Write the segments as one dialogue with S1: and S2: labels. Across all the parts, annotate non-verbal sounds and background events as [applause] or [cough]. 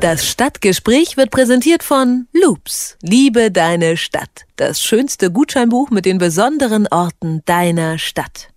S1: Das Stadtgespräch wird präsentiert von Loops. Liebe deine Stadt. Das schönste Gutscheinbuch mit den besonderen Orten deiner Stadt.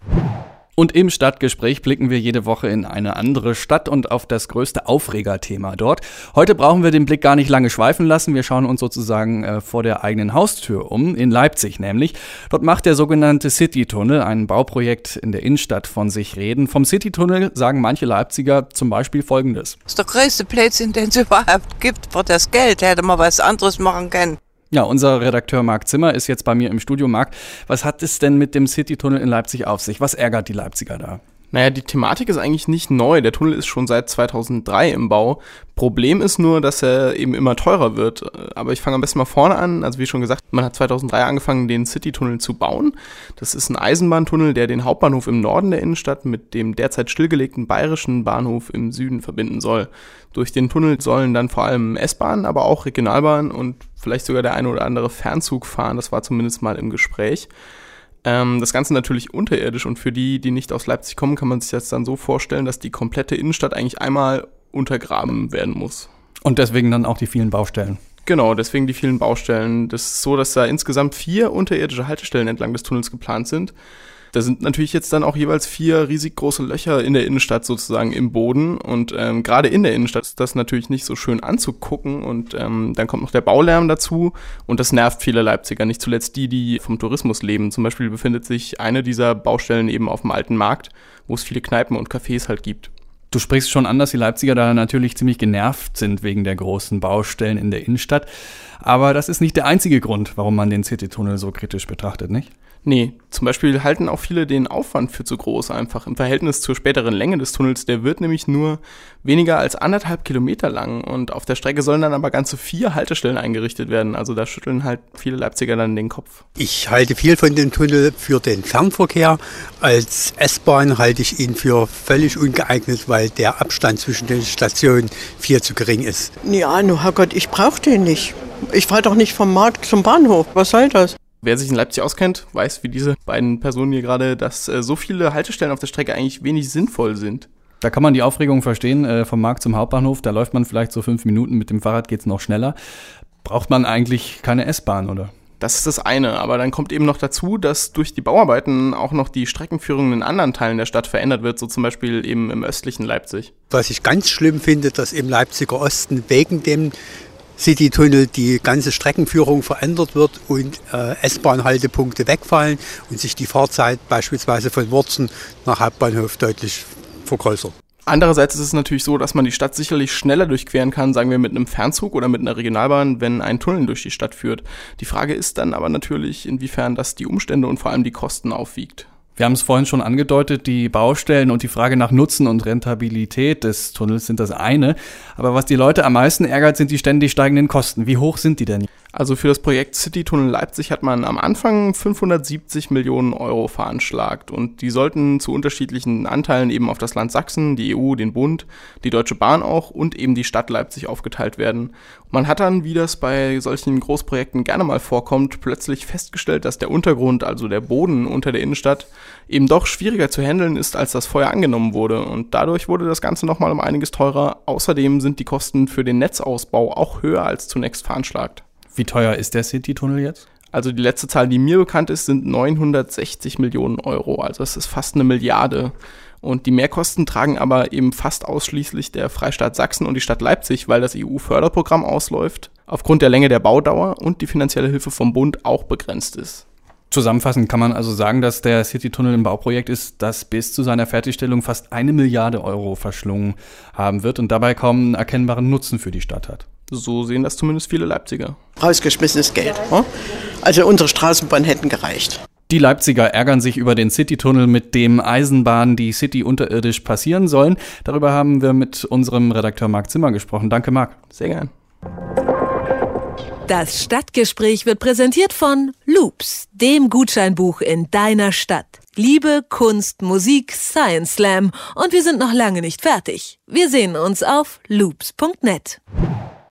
S2: Und im Stadtgespräch blicken wir jede Woche in eine andere Stadt und auf das größte Aufregerthema dort. Heute brauchen wir den Blick gar nicht lange schweifen lassen. Wir schauen uns sozusagen äh, vor der eigenen Haustür um, in Leipzig nämlich. Dort macht der sogenannte City-Tunnel, ein Bauprojekt in der Innenstadt, von sich reden. Vom City-Tunnel sagen manche Leipziger zum Beispiel Folgendes.
S3: Das ist der größte Blödsinn, den es [laughs] überhaupt gibt. Für das Geld hätte man was anderes machen können.
S2: Ja, unser Redakteur Marc Zimmer ist jetzt bei mir im Studio. Marc, was hat es denn mit dem Citytunnel in Leipzig auf sich? Was ärgert die Leipziger da?
S4: Naja, die Thematik ist eigentlich nicht neu. Der Tunnel ist schon seit 2003 im Bau. Problem ist nur, dass er eben immer teurer wird. Aber ich fange am besten mal vorne an. Also wie schon gesagt, man hat 2003 angefangen, den Citytunnel zu bauen. Das ist ein Eisenbahntunnel, der den Hauptbahnhof im Norden der Innenstadt mit dem derzeit stillgelegten bayerischen Bahnhof im Süden verbinden soll. Durch den Tunnel sollen dann vor allem S-Bahnen, aber auch Regionalbahnen und vielleicht sogar der eine oder andere Fernzug fahren. Das war zumindest mal im Gespräch. Ähm, das Ganze natürlich unterirdisch und für die, die nicht aus Leipzig kommen, kann man sich das dann so vorstellen, dass die komplette Innenstadt eigentlich einmal untergraben werden muss.
S2: Und deswegen dann auch die vielen Baustellen.
S4: Genau, deswegen die vielen Baustellen. Das ist so, dass da insgesamt vier unterirdische Haltestellen entlang des Tunnels geplant sind. Da sind natürlich jetzt dann auch jeweils vier riesig große Löcher in der Innenstadt sozusagen im Boden und ähm, gerade in der Innenstadt ist das natürlich nicht so schön anzugucken und ähm, dann kommt noch der Baulärm dazu und das nervt viele Leipziger, nicht zuletzt die, die vom Tourismus leben. Zum Beispiel befindet sich eine dieser Baustellen eben auf dem alten Markt, wo es viele Kneipen und Cafés halt gibt.
S2: Du sprichst schon an, dass die Leipziger da natürlich ziemlich genervt sind wegen der großen Baustellen in der Innenstadt. Aber das ist nicht der einzige Grund, warum man den Citytunnel so kritisch betrachtet, nicht?
S4: Nee, zum Beispiel halten auch viele den Aufwand für zu groß einfach. Im Verhältnis zur späteren Länge des Tunnels, der wird nämlich nur weniger als anderthalb Kilometer lang und auf der Strecke sollen dann aber ganze vier Haltestellen eingerichtet werden. Also da schütteln halt viele Leipziger dann den Kopf.
S5: Ich halte viel von dem Tunnel für den Fernverkehr. Als S-Bahn halte ich ihn für völlig ungeeignet, weil der Abstand zwischen den Stationen viel zu gering ist.
S6: Ja, nur Herrgott, ich brauche den nicht. Ich fahre doch nicht vom Markt zum Bahnhof. Was soll das?
S4: Wer sich in Leipzig auskennt, weiß wie diese beiden Personen hier gerade, dass äh, so viele Haltestellen auf der Strecke eigentlich wenig sinnvoll sind.
S2: Da kann man die Aufregung verstehen, äh, vom Markt zum Hauptbahnhof, da läuft man vielleicht so fünf Minuten, mit dem Fahrrad geht's noch schneller. Braucht man eigentlich keine S-Bahn, oder?
S4: Das ist das eine, aber dann kommt eben noch dazu, dass durch die Bauarbeiten auch noch die Streckenführung in anderen Teilen der Stadt verändert wird, so zum Beispiel eben im östlichen Leipzig.
S5: Was ich ganz schlimm finde, dass im Leipziger Osten wegen dem Citytunnel die ganze Streckenführung verändert wird und äh, S-Bahn-Haltepunkte wegfallen und sich die Fahrzeit beispielsweise von Wurzen nach Hauptbahnhof deutlich vergrößert.
S4: Andererseits ist es natürlich so, dass man die Stadt sicherlich schneller durchqueren kann, sagen wir mit einem Fernzug oder mit einer Regionalbahn, wenn ein Tunnel durch die Stadt führt. Die Frage ist dann aber natürlich, inwiefern das die Umstände und vor allem die Kosten aufwiegt.
S2: Wir haben es vorhin schon angedeutet, die Baustellen und die Frage nach Nutzen und Rentabilität des Tunnels sind das eine. Aber was die Leute am meisten ärgert, sind die ständig steigenden Kosten. Wie hoch sind die denn?
S4: Also für das Projekt City-Tunnel Leipzig hat man am Anfang 570 Millionen Euro veranschlagt und die sollten zu unterschiedlichen Anteilen eben auf das Land Sachsen, die EU, den Bund, die Deutsche Bahn auch und eben die Stadt Leipzig aufgeteilt werden. Man hat dann, wie das bei solchen Großprojekten gerne mal vorkommt, plötzlich festgestellt, dass der Untergrund, also der Boden unter der Innenstadt, eben doch schwieriger zu handeln ist, als das vorher angenommen wurde und dadurch wurde das Ganze nochmal um einiges teurer. Außerdem sind die Kosten für den Netzausbau auch höher als zunächst veranschlagt.
S2: Wie teuer ist der City-Tunnel jetzt?
S4: Also die letzte Zahl, die mir bekannt ist, sind 960 Millionen Euro. Also das ist fast eine Milliarde. Und die Mehrkosten tragen aber eben fast ausschließlich der Freistaat Sachsen und die Stadt Leipzig, weil das EU-Förderprogramm ausläuft, aufgrund der Länge der Baudauer und die finanzielle Hilfe vom Bund auch begrenzt ist.
S2: Zusammenfassend kann man also sagen, dass der City-Tunnel ein Bauprojekt ist, das bis zu seiner Fertigstellung fast eine Milliarde Euro verschlungen haben wird und dabei kaum einen erkennbaren Nutzen für die Stadt hat.
S4: So sehen das zumindest viele Leipziger.
S6: Rausgeschmissenes Geld. Also unsere Straßenbahn hätten gereicht.
S2: Die Leipziger ärgern sich über den City-Tunnel, mit dem Eisenbahnen die City unterirdisch passieren sollen. Darüber haben wir mit unserem Redakteur Marc Zimmer gesprochen. Danke, Marc.
S4: Sehr gern.
S1: Das Stadtgespräch wird präsentiert von Loops, dem Gutscheinbuch in deiner Stadt. Liebe, Kunst, Musik, Science Slam und wir sind noch lange nicht fertig. Wir sehen uns auf loops.net.